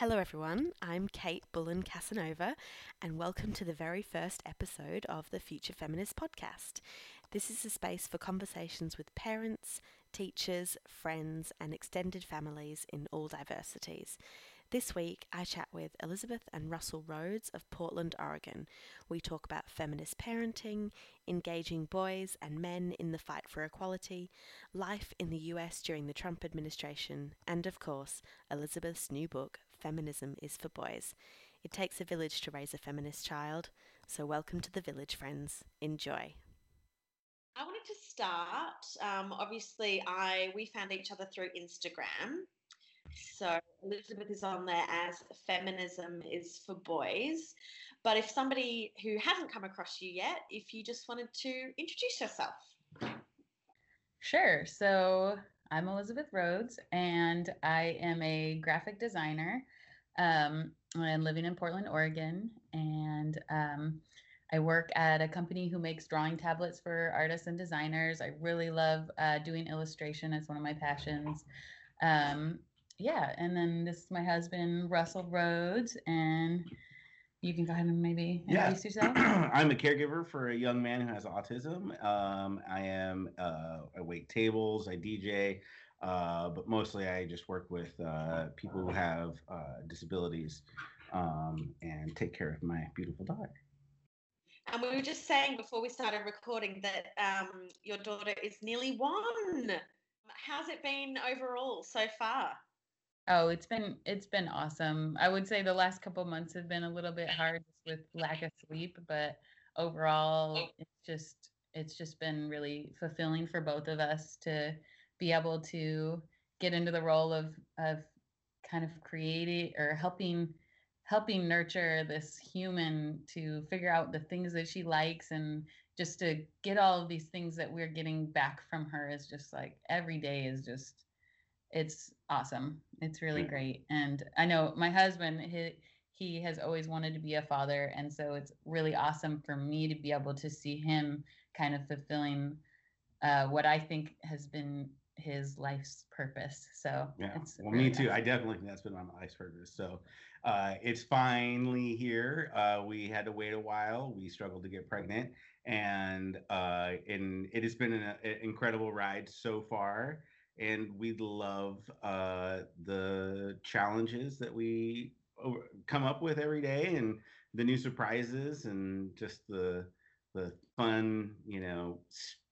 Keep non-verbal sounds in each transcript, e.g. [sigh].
Hello, everyone. I'm Kate Bullen Casanova, and welcome to the very first episode of the Future Feminist podcast. This is a space for conversations with parents, teachers, friends, and extended families in all diversities. This week, I chat with Elizabeth and Russell Rhodes of Portland, Oregon. We talk about feminist parenting, engaging boys and men in the fight for equality, life in the US during the Trump administration, and of course, Elizabeth's new book, Feminism is for Boys. It takes a village to raise a feminist child, so welcome to the village, friends. Enjoy. I wanted to start. Um, obviously, I we found each other through Instagram. So Elizabeth is on there as Feminism is for Boys. But if somebody who hasn't come across you yet, if you just wanted to introduce yourself. Sure. So I'm Elizabeth Rhodes, and I am a graphic designer. Um, I'm living in Portland, Oregon, and um, I work at a company who makes drawing tablets for artists and designers. I really love uh, doing illustration; it's one of my passions. Um, yeah, and then this is my husband, Russell Rhodes, and you can go ahead and maybe introduce yeah. yourself. [clears throat] I'm a caregiver for a young man who has autism. Um, I am uh, I wait tables, I DJ, uh, but mostly I just work with uh, people who have uh, disabilities um, and take care of my beautiful daughter. And we were just saying before we started recording that um, your daughter is nearly one. How's it been overall so far? Oh, it's been it's been awesome. I would say the last couple months have been a little bit hard with lack of sleep, but overall it's just it's just been really fulfilling for both of us to be able to get into the role of of kind of creating or helping helping nurture this human to figure out the things that she likes and just to get all of these things that we're getting back from her is just like every day is just it's awesome. It's really Mm. great. And I know my husband, he, he has always wanted to be a father. And so it's really awesome for me to be able to see him kind of fulfilling uh, what I think has been his life's purpose. So Yeah, it's well, really me too. I definitely think that's been my life's purpose. So uh, it's finally here. Uh, we had to wait a while. We struggled to get pregnant, and uh, and it has been an, an incredible ride so far. And we love uh, the challenges that we over- come up with every day, and the new surprises, and just the the fun, you know,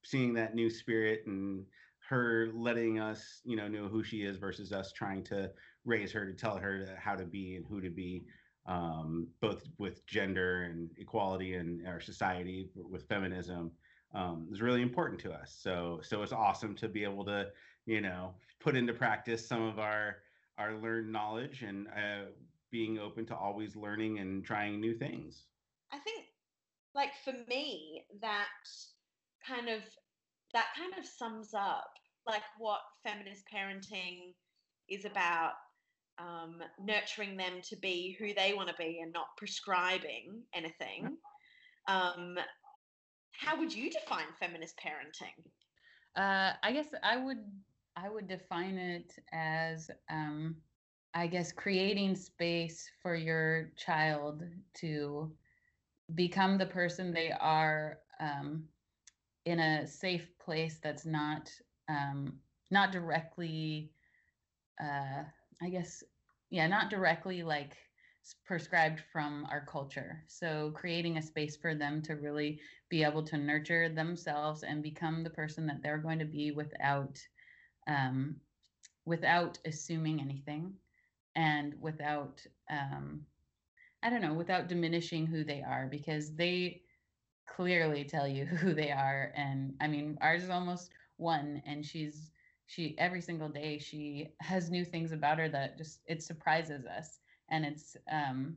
seeing that new spirit and her letting us, you know, know who she is versus us trying to raise her to tell her how to be and who to be, um, both with gender and equality in our society with feminism um, is really important to us. So, so it's awesome to be able to, you know, put into practice some of our our learned knowledge and uh, being open to always learning and trying new things. I think, like for me, that kind of that kind of sums up like what feminist parenting is about. Um, nurturing them to be who they want to be and not prescribing anything. Um, how would you define feminist parenting? Uh, I guess I would I would define it as um, I guess creating space for your child to become the person they are um, in a safe place that's not um, not directly uh, I guess yeah not directly like prescribed from our culture. So creating a space for them to really be able to nurture themselves and become the person that they're going to be without um, without assuming anything and without um, i don't know without diminishing who they are because they clearly tell you [laughs] who they are and i mean ours is almost one and she's she every single day she has new things about her that just it surprises us and it's um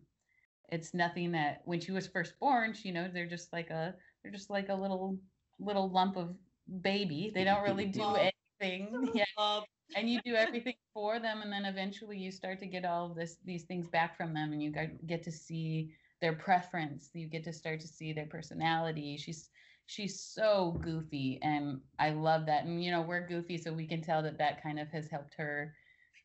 it's nothing that when she was first born she knows they're just like a they're just like a little little lump of baby they don't really [laughs] do Love. Anything [laughs] yeah and you do everything for them and then eventually you start to get all of this these things back from them and you get, get to see their preference you get to start to see their personality she's she's so goofy and i love that and you know we're goofy so we can tell that that kind of has helped her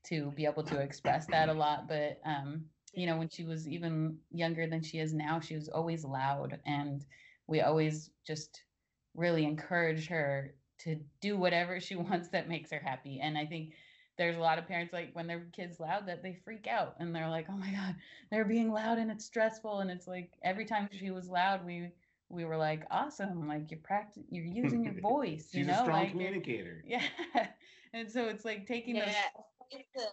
to be able to express that a lot. But um, you know, when she was even younger than she is now, she was always loud, and we always just really encourage her to do whatever she [laughs] wants that makes her happy. And I think there's a lot of parents like when their kids loud that they freak out and they're like, oh my god, they're being loud and it's stressful. And it's like every time she was loud, we we were like, awesome, like you're practicing, you're [laughs] using your voice. She's you know, a strong like, communicator. Yeah, [laughs] and so it's like taking Yeah. those.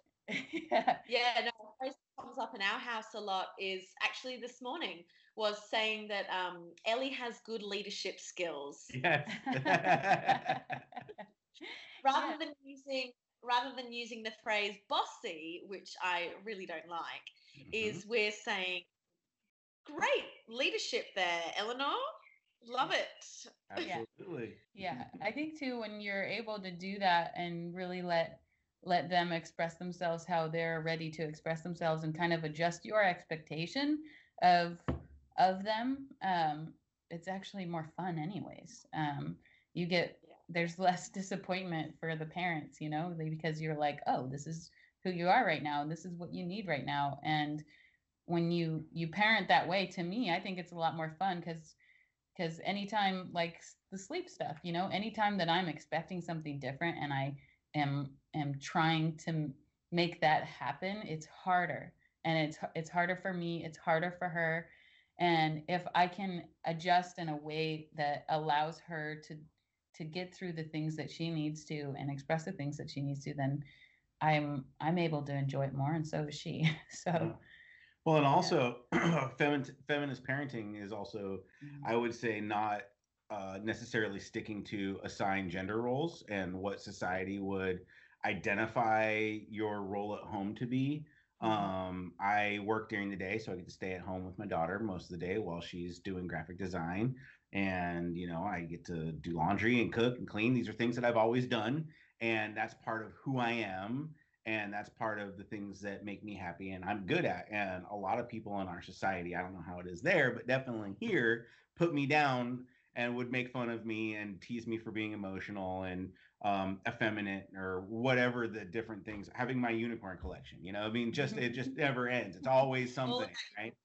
yeah. Yeah, no, a phrase that comes up in our house a lot is actually this morning was saying that um, Ellie has good leadership skills. Yes. [laughs] [laughs] Rather Yeah. than using rather than using the phrase bossy, which I really don't like, Mhm. is we're saying, Great leadership there, Eleanor. Love it. [laughs] Yeah. absolutely. yeah i think too when you're able to do that and really let let them express themselves how they're ready to express themselves and kind of adjust your expectation of of them um it's actually more fun anyways. Um you get there's less [laughs] disappointment for the parents you know because you're like oh this is who you are right now. And this is what you need right now. And when you you parent that way to me i think it's a lot more fun because because anytime like the sleep stuff you know anytime that i'm expecting something different and i am am trying to make that happen it's harder. And it's it's harder for me it's harder for her and if i can adjust in a way that allows her to to get through the things that she needs to and express the things that she needs to then i'm i'm able to enjoy it more and so is she [laughs] so Yeah. Well, and also, [clears throat] femin- feminist parenting is also, mm, I would say, not uh, necessarily sticking to assigned gender roles and what society would identify your role at home to be. Mhm. Um, I work during the day, so I get to stay at home with my daughter most of the day while she's doing graphic design. And, you know, I get to do laundry and cook and clean. These are things that I've always done. And that's part of who I am. And that's part of the things that make me happy and I'm good at. And a lot of people in our society, I don't know how it is there, but definitely here, put me down and would make fun of me and tease me for being emotional and um, effeminate or whatever the different things. Having my unicorn collection, you know, I mean, just it just [laughs] never ends. It's always something, [laughs] right? [laughs]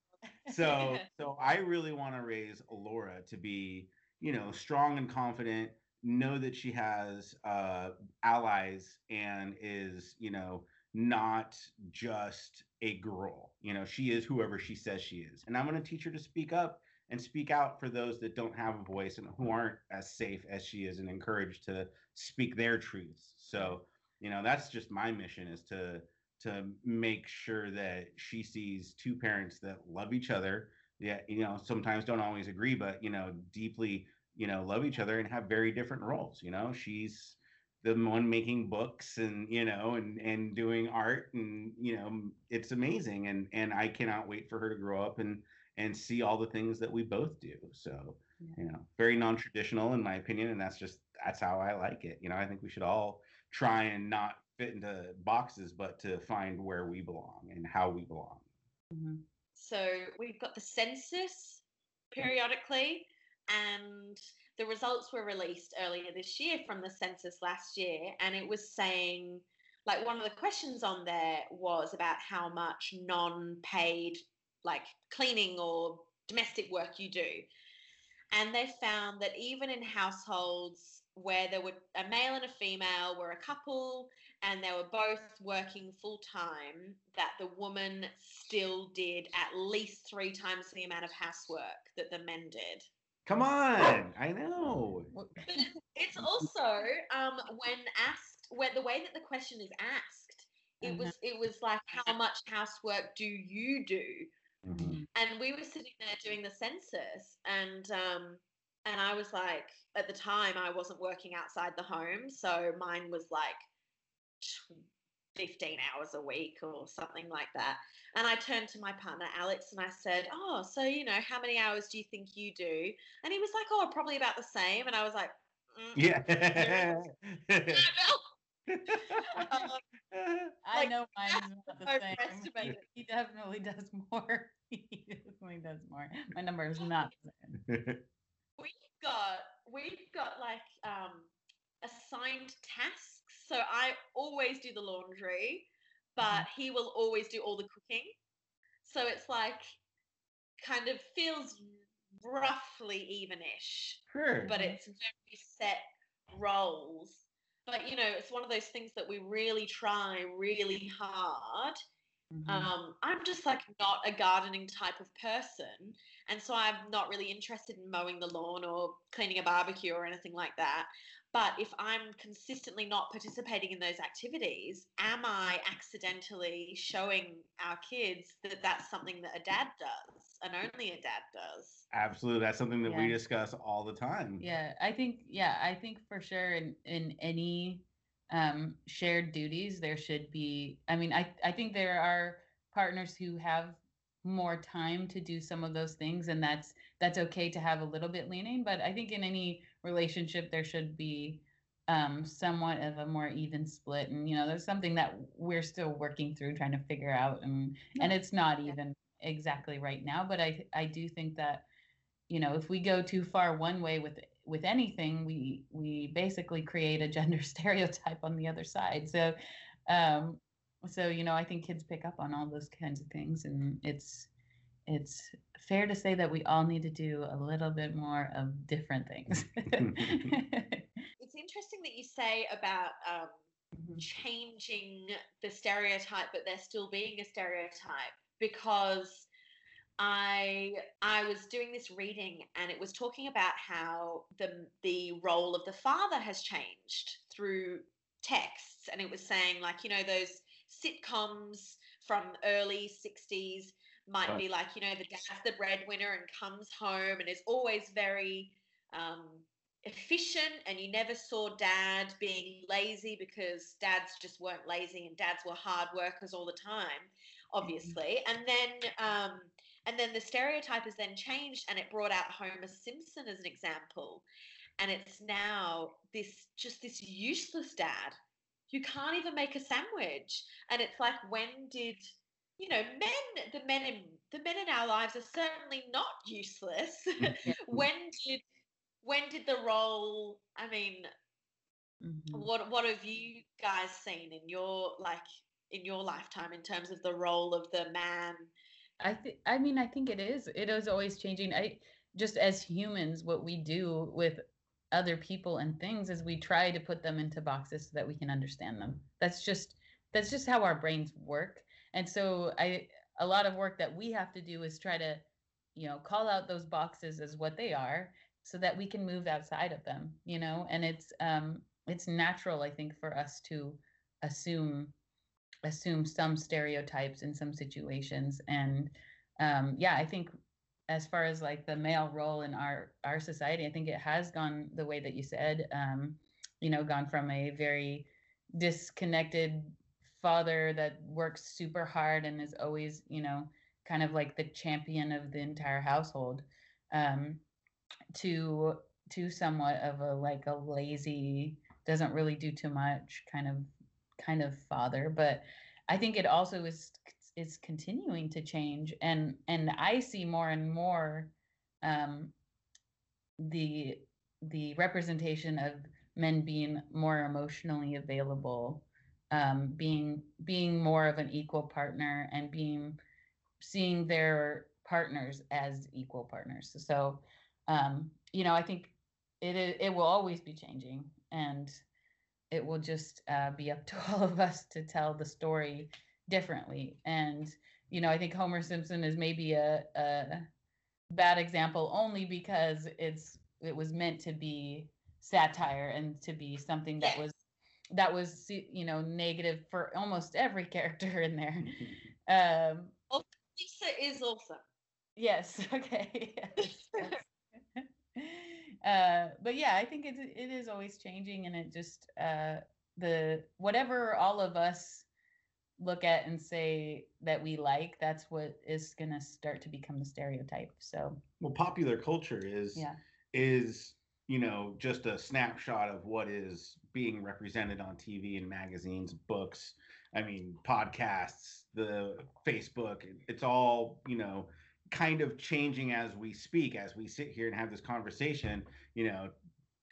So, so I really want to raise Laura to be, you know, strong and confident. Know that she has uh, allies and is, you know, not just a girl. You know, she is whoever she says she is, and I'm going to teach her to speak up and speak out for those that don't have a voice and who aren't as safe as she is and encouraged to speak their truths. So, you know, that's just my mission is to to make sure that she sees two parents that love each other. Yeah, you know, sometimes don't always agree, but you know, deeply, you know, love each other and have very different roles. You know, she's the one making books and you know and and doing art and you know it's amazing and and I cannot wait for her to grow up and and see all the things that we both do. So, Yeah. you know, very non-traditional in my opinion and that's just that's how I like it. You know, I think we should all try and not fit into boxes but to find where we belong and how we belong. Mhm. So we've got the census periodically, and the results were released earlier this year from the census last year, and it was saying, like, one of the questions on there was about how much non paid, like, cleaning or domestic work you do. And they found that even in households where there were a male and a female were a couple and they were both working full time, that the woman still did at least three times the amount of housework that the men did. Come on, I know. But it's, [laughs] it's also um, when asked, when the way that the question is asked, it was it was like, how much housework do you do? Mhm. and we were sitting there doing the census and um and i was like at the time i wasn't working outside the home so mine was like 15 hours a week or something like that and i turned to my partner alex and i said oh so you know how many hours do you think you do and he was like oh probably about the same and i was like mm, Yeah. um, [laughs] [laughs] I Like, know [laughs] mine is not the same. overestimate He, it. he definitely does more. he definitely does more. My number is not the same. We've got like um assigned tasks so i always do the laundry but he will always do all the cooking. So it's like kind of feels roughly evenish, Sure. but it's very set roles. But you know, it's one of those things that we really try really hard. Mhm. Um, I'm just like not a gardening type of person, and so I'm not really interested in mowing the lawn or cleaning a barbecue or anything like that. But if I'm consistently not participating in those activities, am I accidentally showing our kids that that's something that a dad does and only a dad does? Absolutely. That's something that we discuss all the time. Yeah, I think yeah, I think for sure in in any um shared duties there should be I mean I I think there are partners who have more time to do some of those things and that's that's okay to have a little bit leaning, but I think in any relationship there should be um somewhat of a more even split and you know there's something that we're still working through trying to figure out and and it's not even exactly right now, but I I do think that you know if we go too far one way with with anything we we basically create a gender [laughs] stereotype on the other side so um so you know i think kids pick up on all those kinds of things and it's it's fair to say that we all need to do a little bit more of different things [laughs] [laughs] It's interesting that you say about um, Mhm. changing the stereotype, but there still being a stereotype because I I was doing this reading and it was talking about how the the role of the father has changed through texts. And it was saying like you know those sitcoms from early 60s might Right. be like you know the dad's the breadwinner and comes home and is always very um, efficient and you never saw dad being lazy because dads just weren't lazy and dads were hard workers all the time obviously. And then um, and then the stereotype is then changed and it brought out homer simpson as an example. And it's now this just this useless dad who can't even make a sandwich. And it's like when did you know men the men in the men in our lives are certainly not useless. [laughs] When did when did the role i mean Mhm. what what have you guys seen in your like in your lifetime in terms of the role of the man I think I mean I think it is. It is always changing. I just as humans, what we do with other people and things is we try to put them into boxes so that we can understand them. That's just that's just how our brains work. And so I a lot of work that we have to do is try to, you know, call out those boxes as what they are so that we can move outside of them, you know? And it's um it's natural I think for us to assume assume some stereotypes in some situations. And um yeah i think as far as like the male role in our our society i think it has gone the way that you said um you know gone from a very disconnected father that works super hard and is always you know kind of like the champion of the entire household um to to somewhat of a like a lazy doesn't really do too much kind of kind of father but i think it also is is continuing to change and and i see more and more um the the representation of men being more emotionally available um being being more of an equal partner and being seeing their partners as equal partners. So um you know i think it it will always be changing and it will just uh, be up to [laughs] all of us to tell the story differently. And you know, I think Homer Simpson is maybe a, a bad example only because it's it was meant to be satire and to be something that was that was you know negative for almost every [laughs] character in there. [laughs] Um, lisa is awesome Yes. Okay. yes. Uh, but yeah, I think it it is always changing, and it just uh, the whatever all of us look at and say that we like, that's what is gonna start to become the stereotype. So well popular culture is yeah, is you know just a snapshot of what is being represented on tv and magazines books i mean podcasts the facebook it's all you know kind of changing as we speak as we sit here and have this conversation you know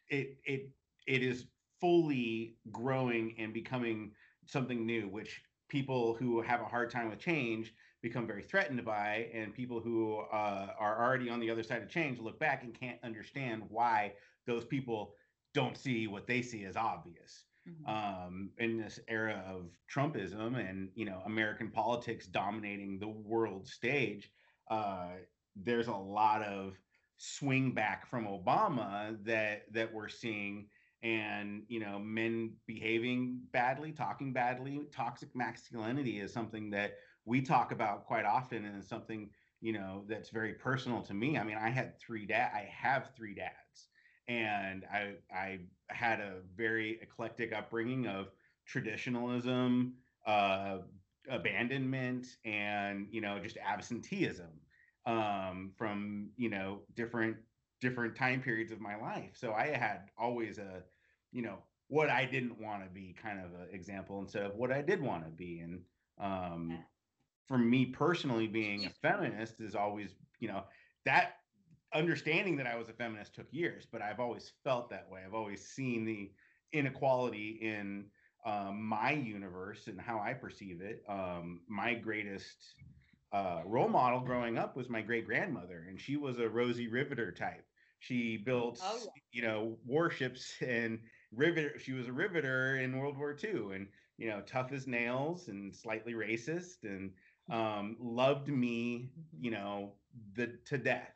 it it it is fully growing and becoming something new which people who have a hard time with change become very threatened by, and people who uh, are already on the other side of change look back and can't understand why those people don't see what they see as obvious. Mm-hmm. Um, in this era of Trumpism and you know American politics dominating the world stage, uh, there's a lot of swing back from Obama that that we're seeing and you know men behaving badly talking badly. Toxic masculinity is something that we talk about quite often and it's something you know that's very personal to me. I mean i had three dad i have three dads and i i had a very eclectic upbringing of traditionalism uh abandonment and you know just absenteeism um, from you know different different time periods of my life. So I had always a you know what I didn't want to be kind of an example instead of what I did want to be. And um, for me personally, being a feminist is always you know that understanding that I was a feminist took years, but I've always felt that way. I've always seen the inequality in um, my universe and how I perceive it. Um, my greatest uh, role model growing up was my great grandmother, and she was a Rosie Riveter type. She built, oh, yeah. you know, warships and riveter. She was a riveter in World War II, and you know, tough as nails and slightly racist, and um, loved me, you know, the to death.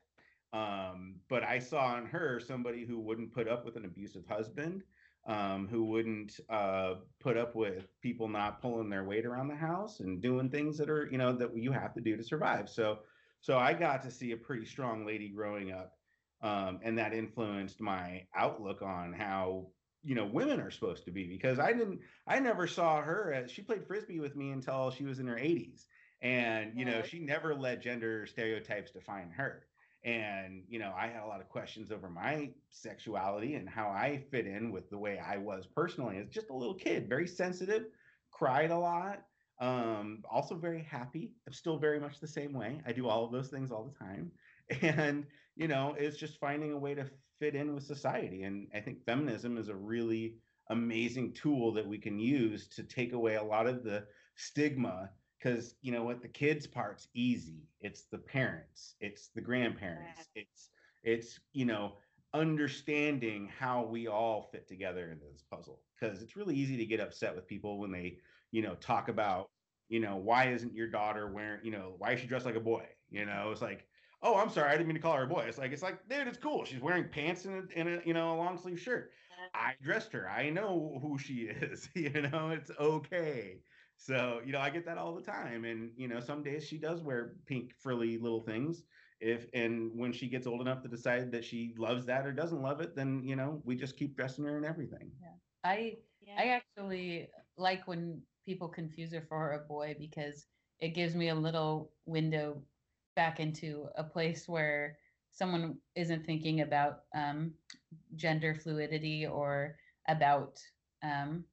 Um, but I saw in her somebody who wouldn't put up with an abusive husband, um, who wouldn't uh, put up with people not pulling their weight around the house and doing things that are you know that you have to do to survive. So so I got to see a pretty strong lady growing up, um, and that influenced my outlook on how you know women are supposed to be because I didn't I never saw her as she played frisbee with me until she was in her 80s and you know she never let gender stereotypes define her and you know i had a lot of questions over my sexuality and how i fit in with the way i was personally as just a little kid very sensitive cried a lot um also very happy i'm still very much the same way i do all of those things all the time [laughs] and you know it's just finding a way to fit in with society and i think feminism is a really amazing tool that we can use to take away a lot of the stigma because you know what the kids part's easy. It's the parents it's the grandparents it's it's you know understanding how we all fit together in this puzzle because it's really easy to get upset with people when they you know talk about you know why isn't your daughter wearing you know why is she dressed like a boy? You know it's like oh i'm sorry i didn't mean to call her a boy. It's like it's like dude it's cool she's wearing pants and a, a you know a long sleeve shirt. I dressed her i know who she [laughs] is [laughs] you know it's okay so, you know, I get that all the time. And, you know, some days she does wear pink frilly little things. If and when she gets old enough to decide that she loves that or doesn't love it, then, you know, we just keep dressing her in everything. Yeah. I yeah. I actually like when people confuse her for a boy because it gives me a little window back into a place where someone isn't thinking about um, gender fluidity or about um,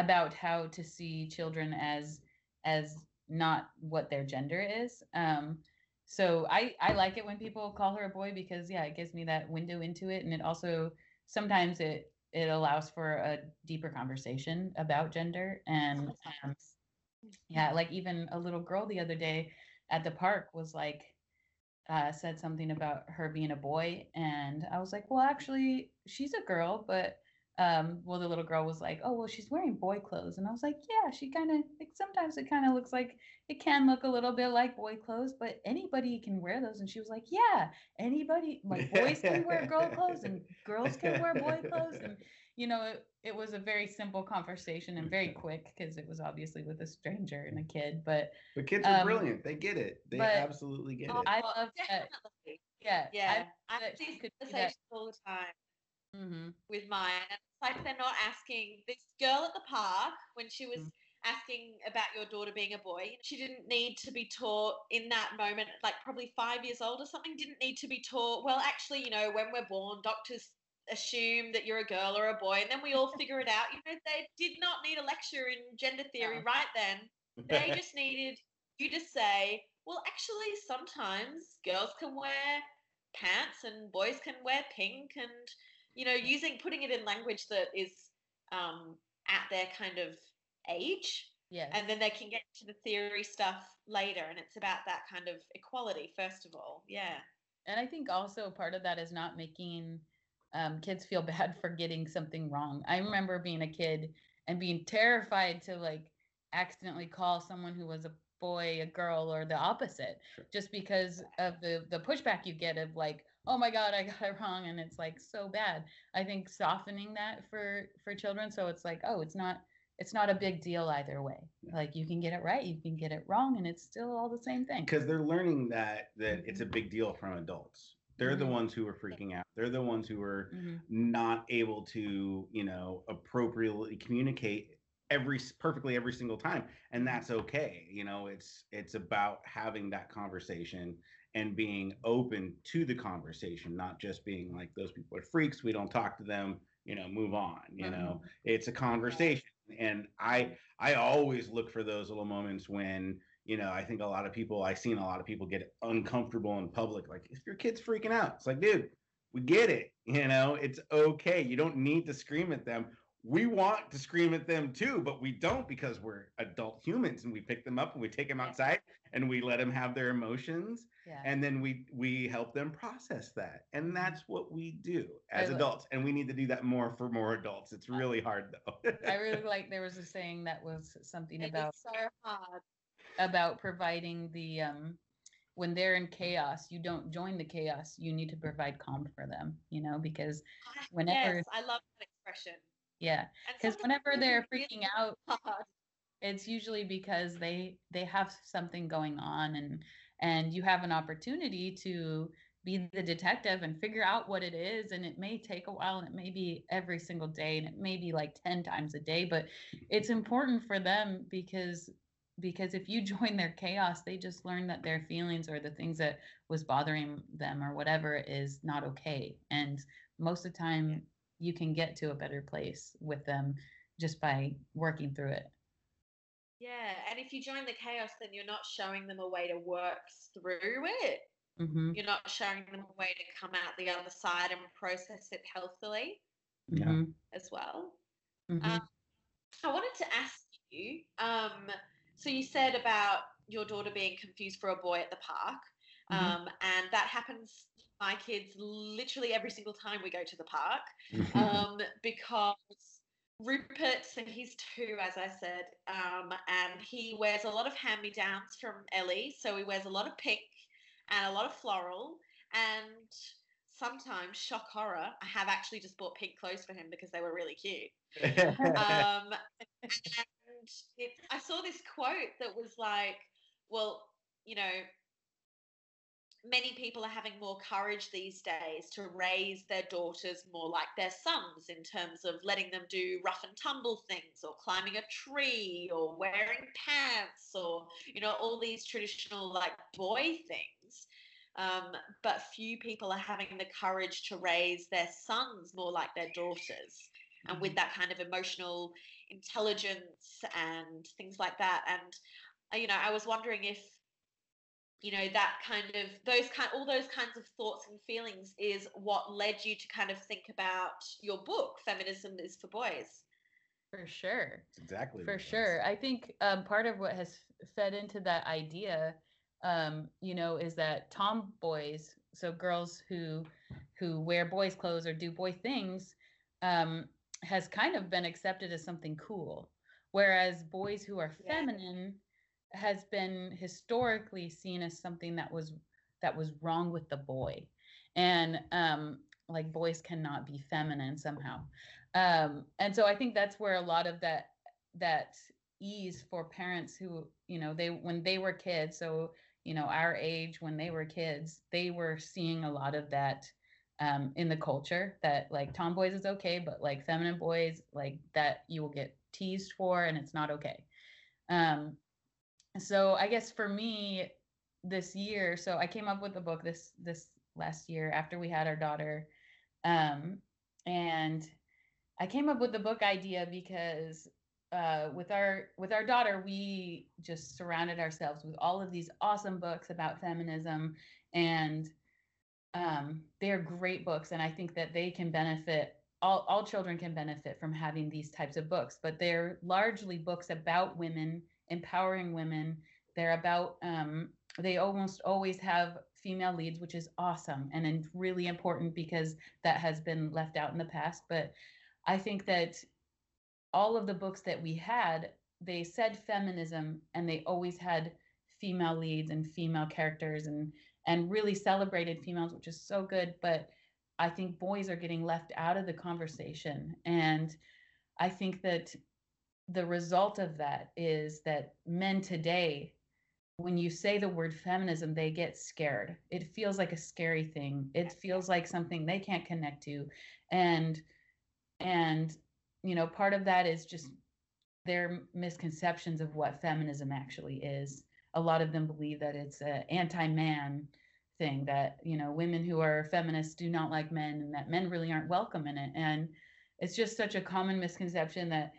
about how to see children as as not what their gender is. Um, so I I like it when people call her a boy because yeah, it gives me that window into it, and it also sometimes it it allows for a deeper conversation about gender. And um, yeah, like even a little girl the other day at the park was like uh, said something about her being a boy, and I was like, well, actually, she's a girl, but um, well, the little girl was like, "Oh, well, she's wearing boy clothes," and I was like, "Yeah, she kind of like sometimes it kind of looks like it can look a little bit like boy clothes, but anybody can wear those." And she was like, "Yeah, anybody like boys can wear [laughs] girl clothes and girls can wear boy clothes," and you know, it, it was a very simple conversation and very [laughs] quick because it was obviously with a stranger and a kid. But the kids are um, brilliant; they get it. They absolutely get it. I love that. Yeah, yeah. I, I see conversations all the time. Mm-hmm. with mine. And it's like they're not asking this girl at the park when she was mm-hmm. asking about your daughter being a boy. She didn't need to be taught in that moment, like probably five years old or something, didn't need to be taught, well, actually, you know, when we're born, doctors assume that you're a girl or a boy, and then we all figure it out. You know, they did not need a lecture in gender theory no. right then. They [laughs] just needed you to say, well, actually, sometimes girls can wear pants and boys can wear pink and you know, using putting it in language that is um, at their kind of age Yeah. and then they can get to the theory stuff later and it's about that kind of equality first of all yeah And I think also part of that is not making um, kids feel bad for getting something wrong. I remember being a kid and being terrified to like accidentally call someone who was a boy a girl or the opposite Sure. just because of the the pushback you get of like oh my god i got it wrong and it's like so bad i think softening that for for children so it's like oh it's not it's not a big deal either way like you can get it right you can get it wrong and it's still all the same thing because they're learning that that it's a big deal from adults. They're the Mhm. ones who are freaking out. They're the ones who are Mhm. not able to, you know, appropriately communicate every perfectly every single time, and that's okay. You know, it's it's about having that conversation and being open to the conversation, not just being like those people are freaks. We don't talk to them. You know, move on. You mm-hmm. know, it's a conversation, and I I always look for those little moments when you know, I think a lot of people, I've seen a lot of people get uncomfortable in public. Like, if your kid's freaking out, it's like, dude, we get it. You know, it's okay. You don't need to scream at them. We want to scream at them too, but we don't because we're adult humans and we pick them up and we take them outside and we let them have their emotions yeah and then we we help them process that. And that's what we do as I li- adults. And we need to do that more for more adults. It's really hard though. I really [laughs] like there was a saying that was something It is about so hard about providing the um when they're in chaos, you don't join the chaos. You need to provide calm for them, you know, because I- Whenever- yes, i love that expression yeah, because whenever they're freaking out, [laughs] hard. it's usually because they they have something going on and and you have an opportunity to be the detective and figure out what it is and it may take a while and it may be every single day and it may be like 10 times a day but it's important for them because because if you [laughs] join their chaos they just learn that their feelings or the things that was bothering them or whatever is not okay and most of the time you can get to a better place with them just by working through it Yeah, and if you join the chaos, then you're not showing them a way to work through it. hmm You're not showing them a way to come out the other side and process it healthily Yeah. Mhm, as well. mhm. Um, I wanted to ask you um, so you said about your daughter being confused for a boy at the park, Mhm. um, and that happens to my kids literally every single time we go to the park [laughs] um, because Rupert, so he's two, as I said, um, and he wears a lot of hand me downs from Ellie. So he wears a lot of pink and a lot of floral. And sometimes, shock horror, I have actually just bought pink clothes for him because they were really cute. [laughs] Um, and it, I saw this quote that was like, well, you know, many people are having more courage these days to raise their daughters more like their sons in terms of letting them do rough and tumble things or climbing a tree or wearing pants or you know all these traditional like boy things. Um, but few people are having the courage to raise their sons more like their daughters. And with that kind of emotional intelligence and things like that. And uh, you know i was wondering if you know that kind of those kind all those kinds of thoughts and feelings is what led you to kind of think about your book feminism is for boys For sure. It's exactly For what it is. sure. I think um, part of what has fed into that idea, um, you know, is that tomboys, so girls who who wear boys' clothes or do boy things, um, has kind of been accepted as something cool, whereas boys who are Yeah. Has been historically seen as something that was that was wrong with the boy, and um, like boys cannot be feminine somehow. Um and so i think that's where a lot of that that ease for parents who you know they when they were kids so you know our age when they were kids they were seeing a lot of that um in the culture that like tomboys is okay but like feminine boys like that you will get teased for and it's not okay. Um so i guess for me this year so i came up with the book this this last year after we had our daughter um and I came up with the book idea because uh, with our with our daughter, we just surrounded ourselves with all of these awesome books about feminism, and um, they're great books, and I think that they can benefit all, all children can benefit from having these types of books, but they're largely books about women, empowering women. They're about, um, they almost always have female leads, which is awesome and really important because that has been left out in the past. But I think that all of the books that we had, they said feminism and they always had female leads and female characters and and really celebrated females, which is so good. But I think boys are getting left out of the conversation. And I think that the result of that is that men today, when you say the word feminism, they get scared. It feels like a scary thing. It feels like something they can't connect to. And and you know, part of that is just their misconceptions of what feminism actually is. A lot of them believe that it's an anti-man thing that you know women who are feminists do not like men and that men really aren't welcome in it and it's just such a common misconception that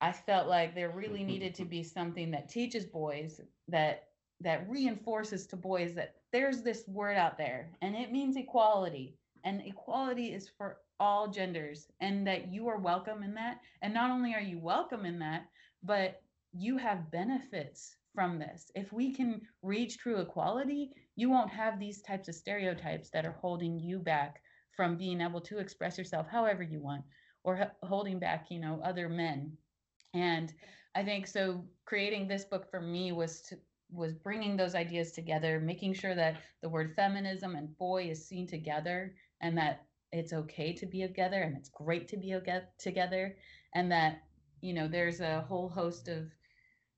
i felt like there really mm-hmm, needed to mm-hmm. be something that teaches boys that that reinforces to boys that there's this word out there and it means equality. And equality is for all genders and that you are welcome in that. And not only are you welcome in that but you have benefits from this. If we can reach true equality you won't have these types of stereotypes that are holding you back from being able to express yourself however you want or h- holding back you know other men and i think so creating this book for me was to was bringing those ideas together making sure that the word feminism and boy is seen together and that it's okay to be together and it's great to be together and that you know there's a whole host of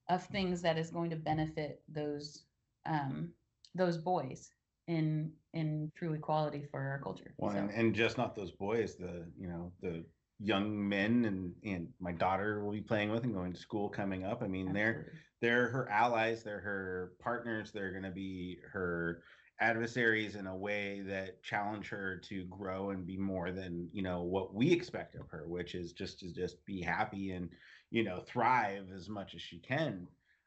of things that is going to benefit those um, those boys in in true equality for our culture. Well, so. and, and just not those boys, the you know the young men and and my daughter will be playing with and going to school coming up. I mean, Absolutely. they're they're her allies, they're her partners, they're going to be her adversaries in a way that challenge her to grow and be more than you know what we expect of her, which is just to just be happy and you know thrive as much as she can.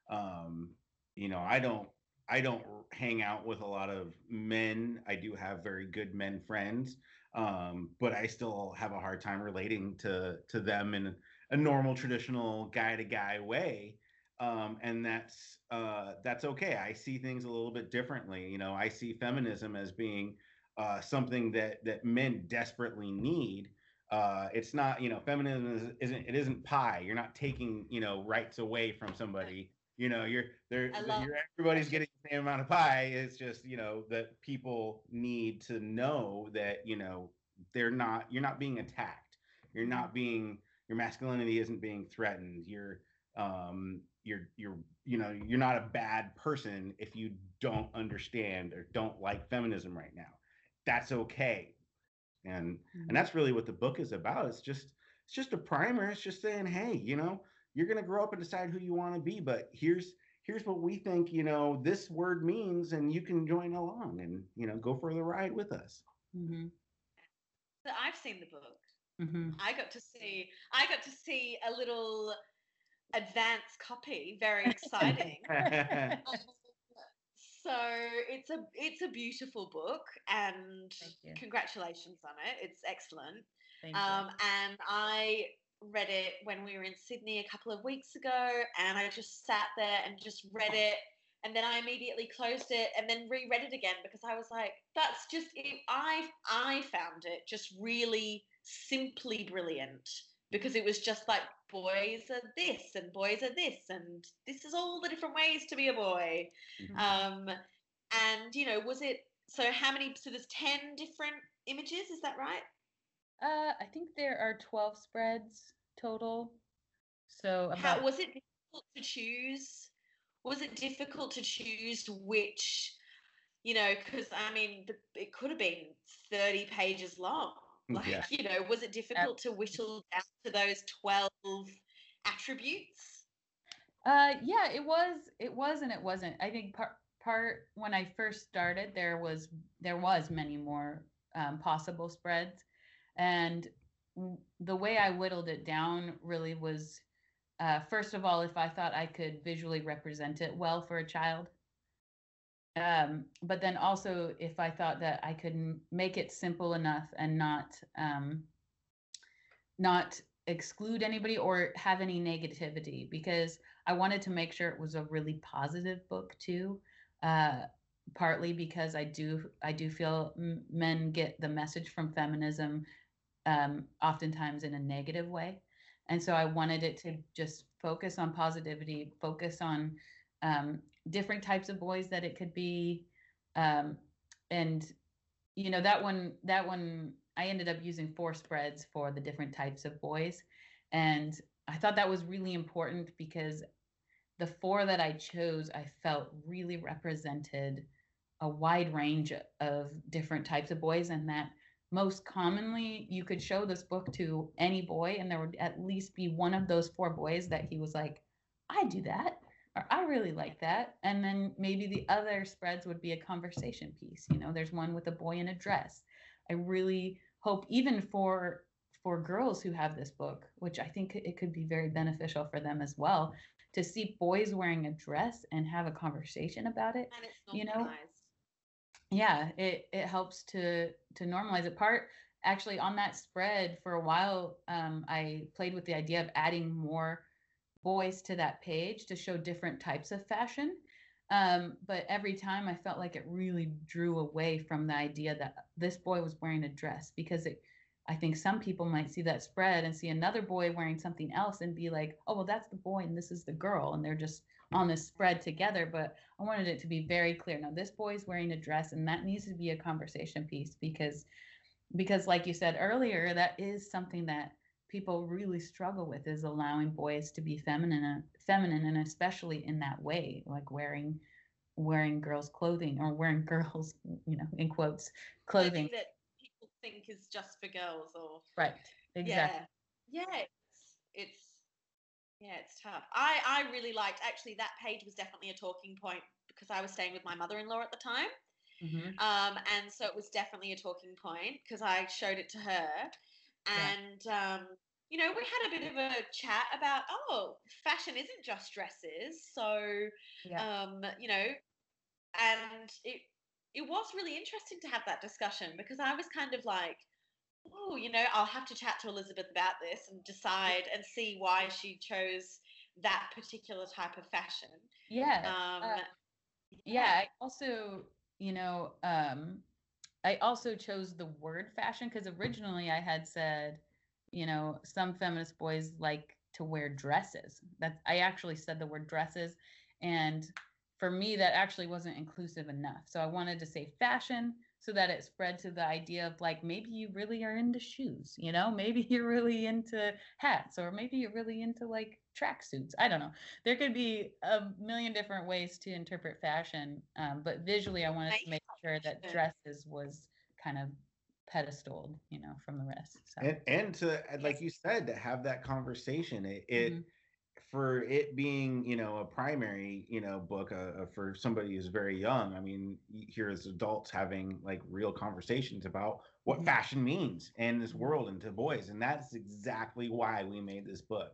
Um, you know, I don't I don't hang out with a lot of men. I do have very good men friends, um, but I still have a hard time relating to to them in a normal, traditional guy to guy way. Um, and that's uh, that's okay. I see things a little bit differently. You know, I see feminism as being uh, something that that men desperately need. Uh, it's not, you know, feminism is, not it isn't pie. You're not taking, you know, rights away from somebody you know you're there you're, everybody's getting the same amount of pie. It's just you know that people need to know that you know they're not you're not being attacked. You're not mm-hmm. being your masculinity isn't being threatened. You're um you're you're you know you're not a bad person if you don't understand or don't like feminism right now. That's okay. And mm-hmm. and that's really what the book is about. It's just it's just a primer. It's just saying hey you know you're going to grow up and decide who you want to be but here's here's what we think you know this word means and you can join along and you know go for the ride with us. Mm-hmm. i've seen the book. Mm-hmm. i got to see i got to see a little advanced copy very exciting. [laughs] So it's a it's a beautiful book and congratulations on it. It's excellent. Um, and i read it when we were in Sydney a couple of weeks ago, and I just sat there and just read it. And then I immediately closed it and then reread it again because I was like, that's just it. I I found it just really simply brilliant because it was just like boys are this and boys are this and this is all the different ways to be a boy. Mm-hmm. Um, and you know, was it so? How many? So there's ten different images. Is that right? Uh, I think there are 12 spreads total. So about... How, was it difficult to choose? Was it difficult to choose which, you know, because I mean, it could have been 30 pages long. Like, yeah. you know, was it difficult to whittle down to those 12 attributes? Uh, yeah, it was, it was, and it wasn't. I think part, part when I first started, there was, there was many more um, possible spreads and the way I whittled it down really was uh, first of all, if I thought I could visually represent it well for a child. Um, but then also if I thought that I could make it simple enough and not um, not exclude anybody or have any negativity because I wanted to make sure it was a really positive book too. Uh, partly because I do I do feel men get the message from feminism um, oftentimes in a negative way, and so I wanted it to just focus on positivity, focus on um, different types of boys that it could be, um, and you know that one that one I ended up using four spreads for the different types of boys. And I thought that was really important because the four that I chose, I felt really represented a wide range of different types of boys, and that most commonly you could show this book to any boy, and there would at least be one of those four boys that he was like, I do that, or I really like that. And then maybe the other spreads would be a conversation piece. You know, there's one with a boy in a dress. I really hope even for for girls who have this book, which I think it could be very beneficial for them as well, to see boys wearing a dress and have a conversation about it. you know, yeah, it it helps to to normalize it. Part actually on that spread for a while, um, I played with the idea of adding more boys to that page to show different types of fashion. Um, but every time I felt like it really drew away from the idea that this boy was wearing a dress because it, I think some people might see that spread and see another boy wearing something else and be like, oh, well, that's the boy and this is the girl. And they're just on this spread together. But I wanted it to be very clear. Now, this boy is wearing a dress and that needs to be a conversation piece because, because like you said earlier, that is something that people really struggle with is allowing boys to be feminine feminine and especially in that way like wearing wearing girls clothing or wearing [laughs] girls you know in quotes clothing that people think is just for girls or right exactly yeah, yeah it's, it's yeah it's tough i i really liked actually that page was definitely a talking point because i was staying with my mother-in-law at the time mm-hmm. um, and so it was definitely a talking point because i showed it to her and yeah. um, you know, we had a bit of a chat about, oh, fashion isn't just dresses. So, yeah. um, you know, and it it was really interesting to have that discussion because I was kind of like, oh, you know, I'll have to chat to Elizabeth about this and decide and see why she chose that particular type of fashion. Yeah. Um, uh, yeah. I also, you know, um, I also chose the word fashion because originally I had said, you know, some feminist boys like to wear dresses. That I actually said the word dresses, and for me that actually wasn't inclusive enough. So I wanted to say fashion so that it spread to the idea of like maybe you really are into shoes, you know, [laughs] maybe you're really into hats, or maybe you're really into like tracksuits. I don't know. There could be a million different ways to interpret fashion, um, but visually, I wanted to make sure that dresses was kind of pedestaled, you know, from the rest. So. And, and to, like you said, to have that conversation, it, it mm-hmm. For it being, you know, a primary, you know, book uh, uh for somebody who's very young. I mean, here as adults having like real conversations about what mm-hmm. fashion means in this world and to boys, and that's exactly why we made this book.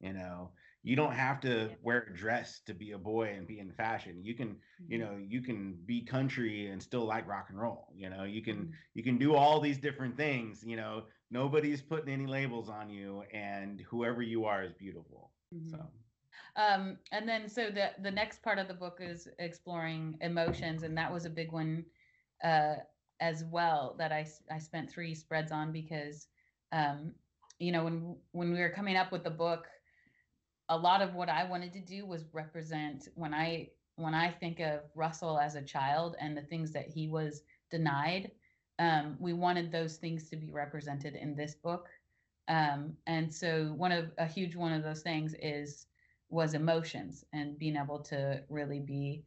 You know, you don't have to wear a dress to be a boy and be in fashion you can you mm-hmm. know you can be country and still like rock and roll you know you can mm-hmm. you can do all these different things you know nobody's putting any labels on you and whoever you are is beautiful mm-hmm. so um and then so the the next part of the book is exploring emotions and that was a big one uh as well that i i spent three spreads on because um you know when when we were coming up with the book a lot of what I wanted to do was represent when I when I think of Russell as a child and the things that he was denied, um, we wanted those things to be represented in this book. Um, and so one of a huge one of those things is was emotions and being able to really be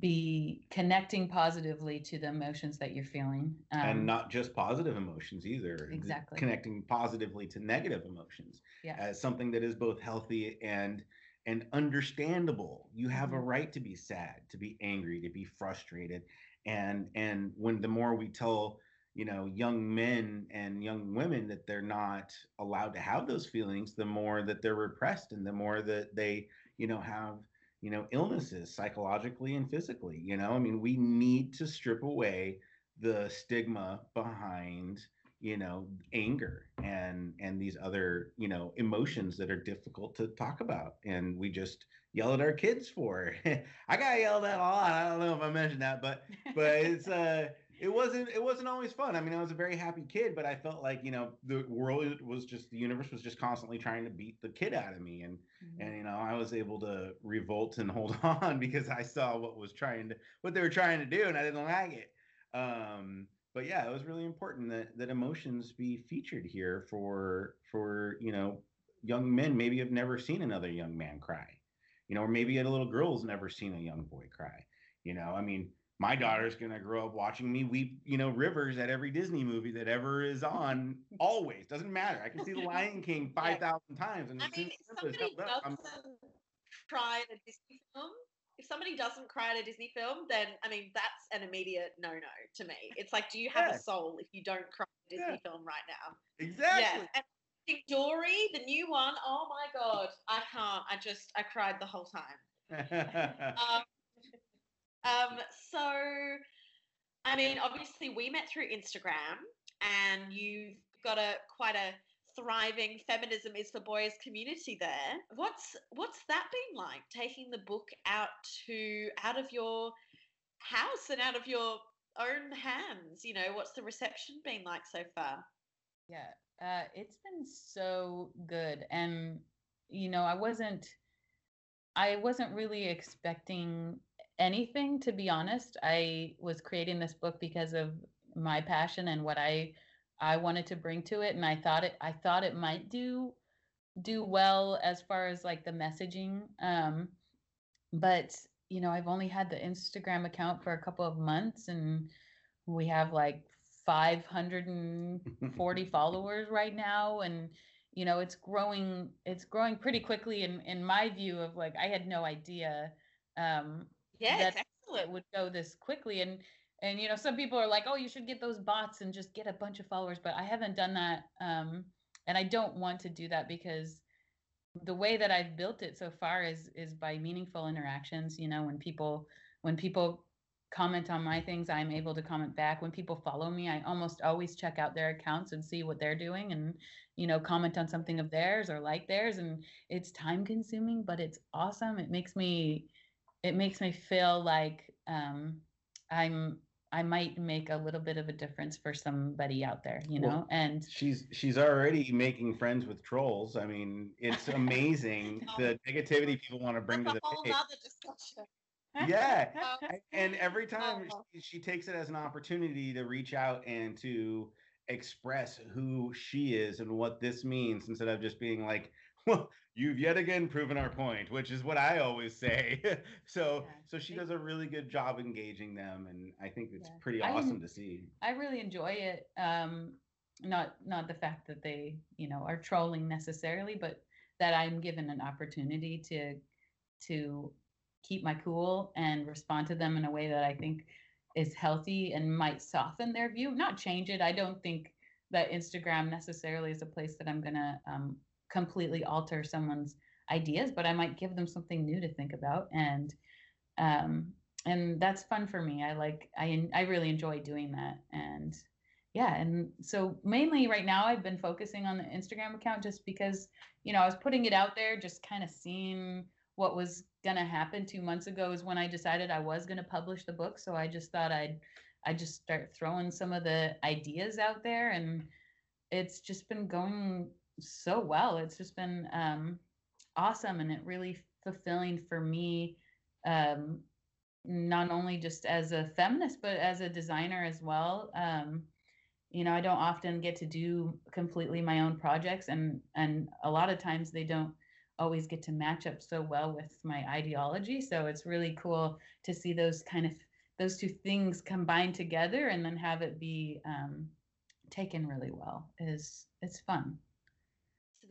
be connecting positively to the emotions that you're feeling um, and not just positive emotions either exactly connecting positively to negative emotions yeah. as something that is both healthy and and understandable you have mm-hmm. a right to be sad to be angry to be frustrated and and when the more we tell you know young men and young women that they're not allowed to have those feelings the more that they're repressed and the more that they you know have you know illnesses psychologically and physically you know? I mean we need to strip away the stigma behind you know anger and and these other you know emotions that are difficult to talk about and we just yell at our kids for. [laughs] I got yelled at a lot. I don't know if i mentioned that but but it's uh it wasn't it wasn't always fun i mean i was a very happy kid but i felt like you know the world was just the universe was just constantly trying to beat the kid out of me and mm-hmm. and you know i was able to revolt and [laughs] hold on because i saw what was trying to what they were trying to do and i didn't like it um but yeah, it was really important that that emotions be featured here for for you know young men maybe have never seen another young man cry, you know, or maybe a little girl's never seen a young boy cry. You know, I mean, my daughter's gonna grow up watching me weep, you know, rivers at every Disney movie that ever is on. always doesn't matter. I can see The [laughs] Lion King five thousand times, and I mean, if somebody doesn't cry at a Disney film, if somebody doesn't cry at a Disney film, then I mean that's an immediate no no to me. It's like, do you have yeah. a soul if you don't cry at a Disney yeah. film right now? Exactly. Yeah. And Dory, the new one, oh my god, I can't. I just I cried the whole time. [laughs] um, um, so, I mean, obviously we met through Instagram, and you've got a quite a thriving feminism is for boys community there. What's what's that been like taking the book out to out of your house and out of your own hands? You know, what's the reception been like so far? Yeah, uh, it's been so good, and you know, I wasn't, I wasn't really expecting anything to be honest. I was creating this book because of my passion and what I I wanted to bring to it, and I thought it I thought it might do do well as far as like the messaging. Um, but you know, I've only had the Instagram account for a couple of months, and we have like 540 [laughs] followers right now, and you know, it's growing. It's growing pretty quickly. In in my view of like, I had no idea. Um, yeah, that excellent. it would go this quickly, and and you know some people are like oh you should get those bots and just get a bunch of followers but i haven't done that um, and i don't want to do that because the way that i've built it so far is is by meaningful interactions you know when people when people comment on my things i'm able to comment back when people follow me i almost always check out their accounts and see what they're doing and you know comment on something of theirs or like theirs and it's time consuming but it's awesome it makes me it makes me feel like um, i'm I might make a little bit of a difference for somebody out there, you know. Well, and she's she's already making friends with trolls. I mean, it's [laughs] amazing the negativity people want to bring to the whole page. discussion. Yeah, [laughs] and every time oh. she, she takes it as an opportunity to reach out and to express who she is and what this means instead of just being like, well, [laughs] you've yet again proven our point, which is what I always say. [laughs] so, yeah. so she does a really good job engaging them, and I think it's yeah. pretty awesome to see. I really enjoy it. Um, not not the fact that they, you know, are trolling necessarily, but that I'm given an opportunity to to keep my cool and respond to them in a way that I think is healthy and might soften their view, not change it. I don't think that Instagram necessarily is a place that I'm gonna um, completely alter someone's ideas, but I might give them something new to think about. And um, and that's fun for me. I like I I really enjoy doing that. And yeah, and so mainly right now I've been focusing on the Instagram account just because you know I was putting it out there, just kind of seeing what was gonna happen. Two months ago is when I decided I was gonna publish the book. So I just thought I'd I just start throwing some of the ideas out there and it's just been going so well. It's just been um, awesome and it really fulfilling for me, um, not only just as a feminist, but as a designer as well. Um, you know, I don't often get to do completely my own projects, and and a lot of times they don't always get to match up so well with my ideology. So it's really cool to see those kind of those two things combined together and then have it be um, taken really well. Is it's fun.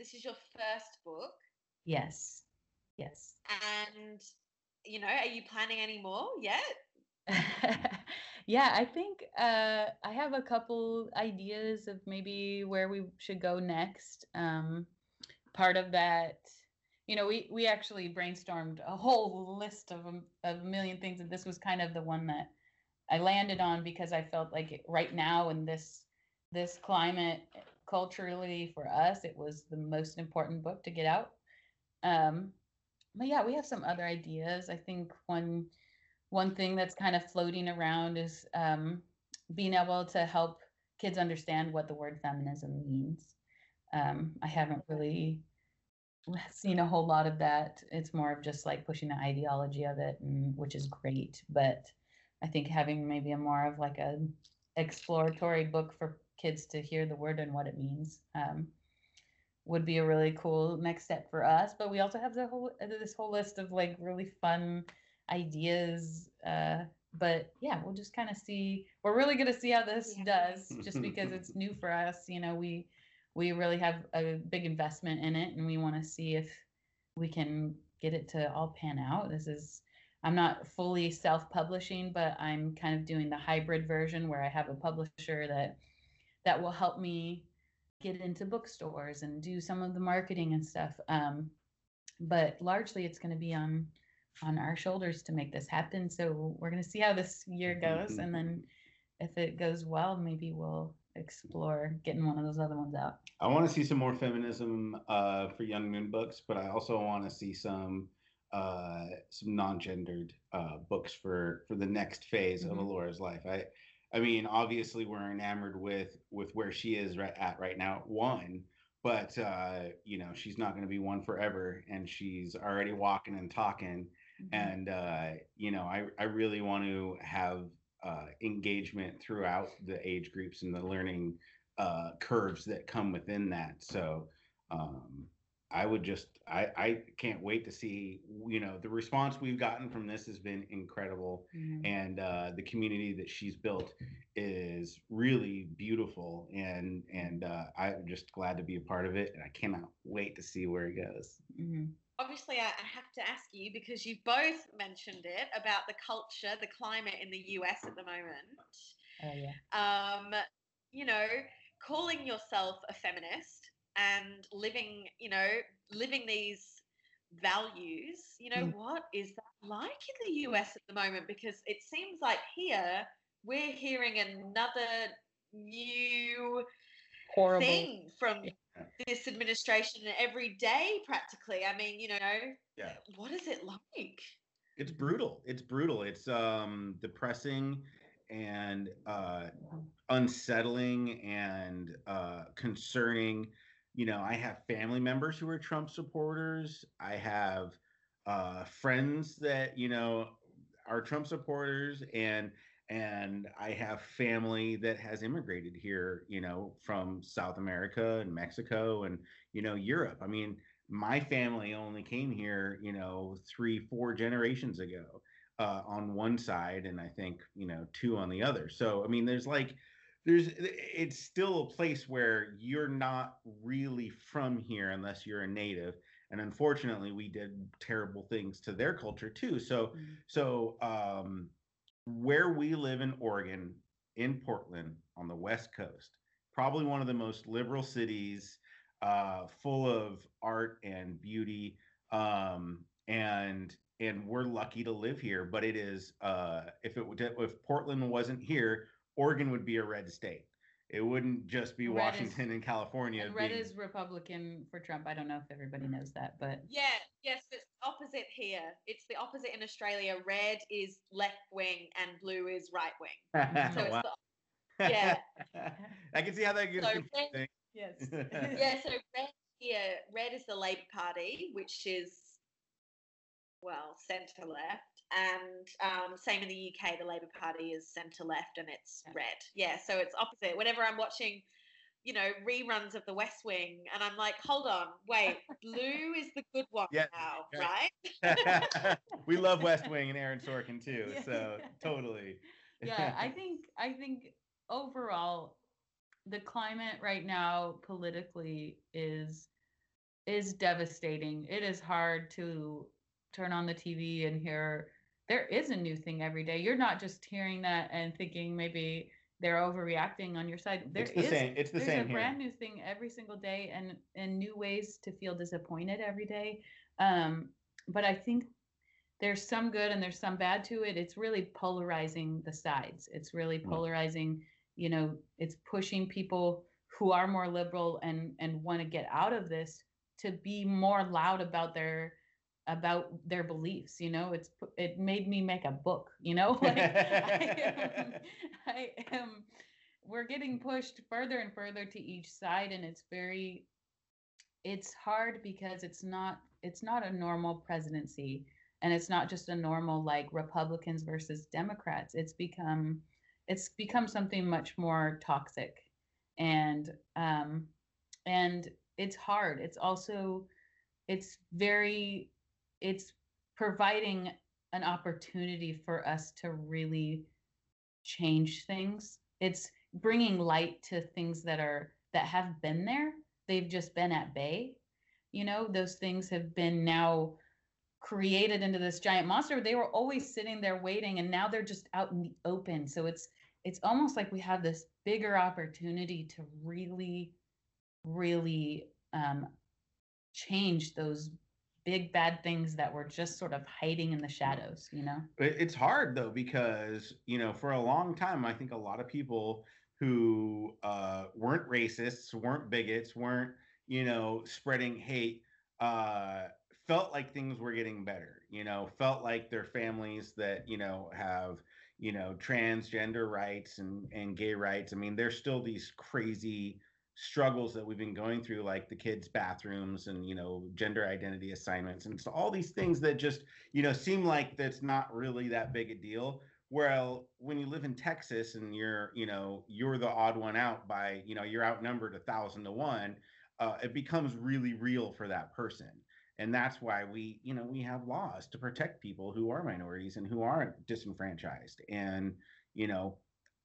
This is your first book. Yes. Yes. And you know, are you planning any more yet? [laughs] yeah, I think uh, I have a couple ideas of maybe where we should go next. Um, part of that, you know, we we actually brainstormed a whole list of of a million things, and this was kind of the one that I landed on because I felt like it, right now in this this climate culturally for us, it was the most important book to get out. Um, but yeah, we have some other ideas. I think one one thing that's kind of floating around is um, being able to help kids understand what the word feminism means. Um, I haven't really seen a whole lot of that. It's more of just like pushing the ideology of it, and which is great. But I think having maybe a more of like a exploratory book for kids to hear the word and what it means um, would be a really cool next step for us. But we also have the whole this whole list of like really fun ideas. Uh, but yeah, we'll just kind of see. We're really gonna see how this Yeah. does, [laughs] just because it's new for us. You know, we we really have a big investment in it, and we want to see if we can get it to all pan out. This is. I'm not fully self-publishing, but I'm kind of doing the hybrid version where I have a publisher that that will help me get into bookstores and do some of the marketing and stuff. Um, but largely, it's going to be on on our shoulders to make this happen. So we're going to see how this year goes, and then [laughs] if it goes well, maybe we'll explore getting one of those other ones out. I want to see some more feminism uh, for Young Moon books, but I also want to see some uh, some non-gendered uh, books for for the next phase of Mhm. Alora's life. I I mean, obviously, we're enamored with with where she is right at right now. One, but uh, you know, she's not going to be one forever, and she's already walking and talking. And uh, you know, I I really want to have uh, engagement throughout the age groups and the learning uh, curves that come within that. So um, I would just I I can't wait to see you know the response we've gotten from this has been incredible Mhm. and uh, the community that she's built is really beautiful and and uh, I'm just glad to be a part of it and I cannot wait to see where it goes. Mhm. Obviously, I, I have to ask you because you both mentioned it about the culture, the climate in the US at the moment. Oh yeah. um, you know, calling yourself a feminist and living, you know, living these values, you know, Mm. what is that like in the US at the moment? Because it seems like here we're hearing another new Horrible. thing from Yeah. this administration every day, practically. I mean, you know, Yeah. what is it like? It's brutal. It's brutal. It's um depressing and uh unsettling and uh concerning. You know, I have family members who are Trump supporters. I have uh friends that, you know, are Trump supporters and and I have family that has immigrated here, you know, from South America and Mexico and you know, Europe. I mean, my family only came here, you know, three, four generations ago uh, on one side, and I think, you know, two on the other. So, I mean, there's like, there's, it's still a place where you're not really from here unless you're a native. And unfortunately, we did terrible things to their culture too. So, Mhm. so um, where we live in Oregon, in Portland, on the West Coast, probably one of the most liberal cities, uh, full of art and beauty, um, and and we're lucky to live here. But it is, uh, if it would, if Portland wasn't here, Oregon would be a red state. It wouldn't just be Red is- Washington and California. And red being- is Republican for Trump. I don't know if everybody knows that, but Yeah, yes, it's opposite here. It's the opposite in Australia. Red is left wing and blue is right wing. [laughs] So it's Wow. the, [laughs] yeah. I can see how that gets So confusing. yes. [laughs] yeah, so red here, red is the Labour Party, which is well centre left, and um, same in the UK, the Labour Party is centre left, and it's Yeah. red. Yeah, so it's opposite. Whenever I'm watching, you know, reruns of The West Wing, and I'm like, hold on, wait, [laughs] blue is the good one Yeah, now, yeah. right? [laughs] we love West Wing and Aaron Sorkin too, Yeah. so totally. yeah, I think I think overall the climate right now politically is is devastating. It is hard to turn on the TV and hear there is a new thing every day. You're not just hearing that and thinking maybe they're overreacting on your side. There it's the is- same. It's the there's same a here. brand new thing every single day and and new ways to feel disappointed every day um but i think there's some good and there's some bad to it it's really polarizing the sides it's really Mm. polarizing you know it's pushing people who are more liberal and and want to get out of this to be more loud about their about their beliefs you know? It's it made me make a book you know? [laughs] Like I, [laughs] am, I am we're getting pushed further and further to each side and it's very it's hard because it's not it's not a normal presidency and it's not just a normal like republicans versus democrats. It's become it's become something much more toxic and um and it's hard. It's also it's very it's providing an opportunity for us to really change things. It's bringing light to things that are that have been there. They've just been at bay. You know those things have been now created into this giant monster. They were always sitting there waiting and now they're just out in the open. So it's it's almost like we have this bigger opportunity to really really um, change those big bad things that were just sort of hiding in the shadows you know? It's hard though because you know for a long time i think a lot of people who uh, weren't racists weren't bigots weren't you know spreading hate uh, felt like things were getting better you know felt like their families that you know have you know transgender rights and and gay rights i mean there's still these crazy struggles that we've been going through like the kids bathrooms and you know gender identity assignments and so all these things that just you know seem like that's not really that big a deal. Well when you live in texas and you're you know you're the odd one out by you know you're outnumbered a thousand to one uh, it becomes really real for that person. And that's why we you know we have laws to protect people who are minorities and who aren't disenfranchised. And you know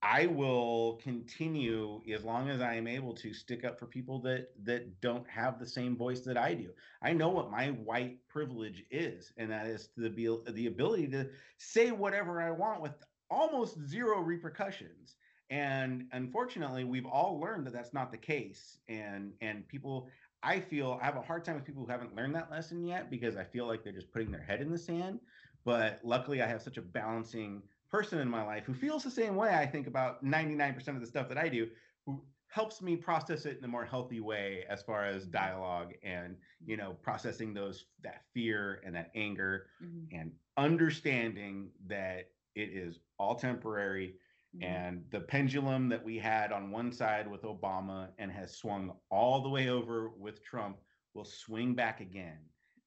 I will continue as long as I am able to stick up for people that that don't have the same voice that I do. I know what my white privilege is, and that is the the ability to say whatever I want with almost zero repercussions. And unfortunately, we've all learned that that's not the case. And and people, I feel I have a hard time with people who haven't learned that lesson yet because I feel like they're just putting their head in the sand. But luckily, I have such a balancing person in my life who feels the same way I think about 99% of the stuff that I do, who helps me process it in a more healthy way as far as dialogue and you know processing those that fear and that anger mm-hmm. and understanding that it is all temporary mm-hmm. and the pendulum that we had on one side with Obama and has swung all the way over with Trump will swing back again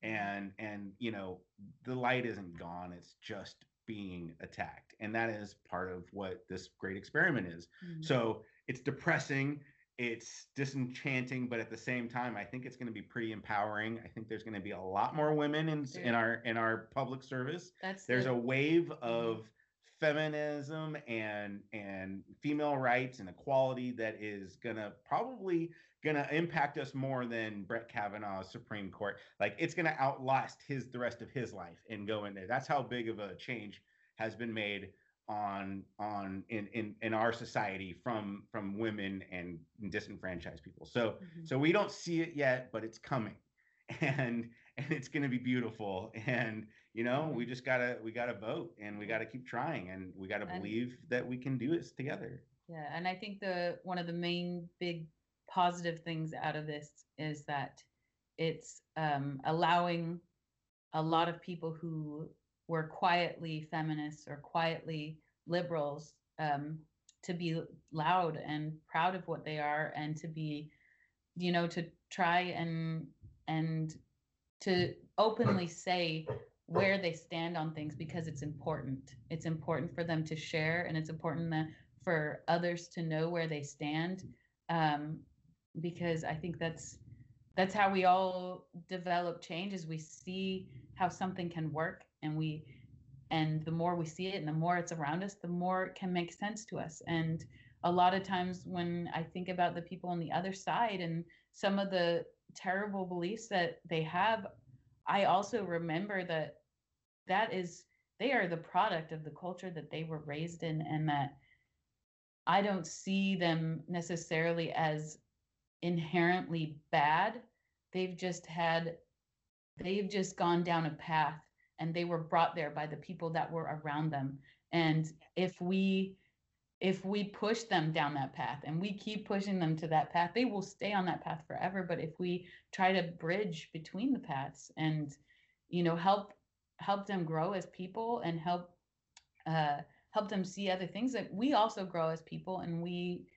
mm-hmm. and and you know the light isn't gone it's just being attacked and that is part of what this great experiment is mm-hmm. so it's depressing it's disenchanting but at the same time i think it's going to be pretty empowering i think there's going to be a lot more women in in our in our public service That's there's the, a wave mm-hmm. of feminism and and female rights and equality that is going to probably going to impact us more than Brett Kavanaugh's Supreme Court. Like it's going to outlast his the rest of his life and go in there. That's how big of a change has been made on on in in in our society from from women and disenfranchised people. So mm-hmm. so we don't see it yet, but it's coming. [laughs] And and it's going to be beautiful and you know, we just got to we got to vote and we got to keep trying and we got to believe that we can do this together. Yeah, and I think the one of the main big positive things out of this is that it's um, allowing a lot of people who were quietly feminists or quietly liberals um, to be loud and proud of what they are and to be you know to try and and to openly say where they stand on things because it's important. It's important for them to share and it's important that, for others to know where they stand um, because I think that's that's how we all develop change is we see how something can work and we and the more we see it and the more it's around us the more it can make sense to us. And a lot of times when i think about the people on the other side and some of the terrible beliefs that they have i also remember that that is they are the product of the culture that they were raised in and that i don't see them necessarily as inherently bad. They've just had, they've just gone down a path and they were brought there by the people that were around them. And if we, if we push them down that path and we keep pushing them to that path, they will stay on that path forever. But if we try to bridge between the paths and, you know, help help them grow as people and help uh, help them see other things, that we also grow as people and we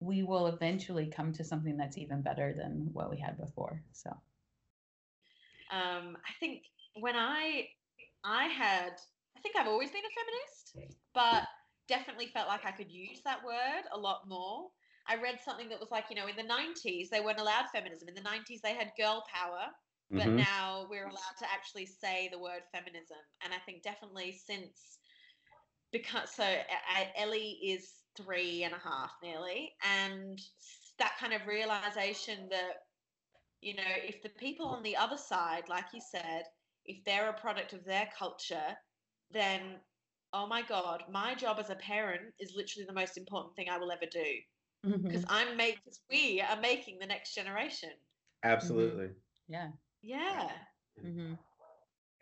we will eventually come to something that's even better than what we had before. So, um, I think when I I had I think I've always been a feminist, but definitely felt like I could use that word a lot more. I read something that was like, you know, in the 90s, they weren't allowed feminism. In the 90s, they had girl power, but Mhm. now we're allowed to actually say the word feminism. And I think definitely since, because, so I, Ellie is three and a half nearly, and that kind of realization that, you know, if the people on the other side, like you said, if they're a product of their culture, then oh my god, my job as a parent is literally the most important thing I will ever do because I'm making we are making the next generation. Absolutely. yeah. Yeah. hmm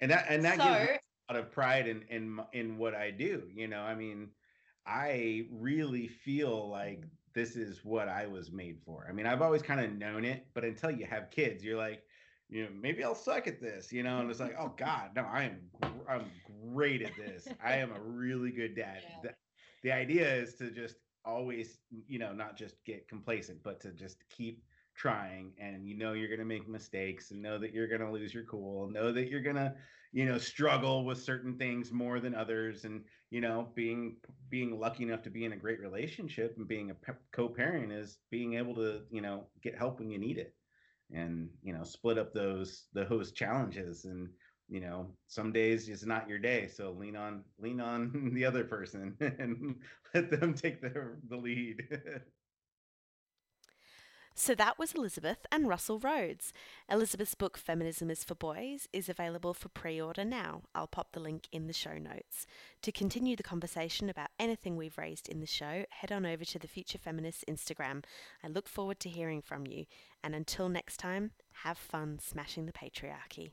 And that and that gives me a lot of pride in in in what I do. You know, I mean, I really feel like mm-hmm. this is what I was made for. I mean, I've always kind of known it, but until you have kids, you're like, you know, maybe I'll suck at this, you know, and it's like, oh [laughs] God, no, I am I'm great at this. I am a really good dad. Yeah. The, the idea is to just always, you know, not just get complacent, but to just keep trying and you know you're going to make mistakes and know that you're going to lose your cool know that you're going to you know struggle with certain things more than others and you know being being lucky enough to be in a great relationship and being a pe- co-parent is being able to you know get help when you need it. And you know split up those those challenges and you know some days is not your day so lean on lean on [laughs] the other person [laughs] and let them take the the lead [laughs] So that was Elizabeth and Russell Rhodes. Elizabeth's book Feminism is for Boys is available for pre order now. I'll pop the link in the show notes. To continue the conversation about anything we've raised in the show, head on over to the Future Feminists Instagram. I look forward to hearing from you. And until next time, have fun smashing the patriarchy.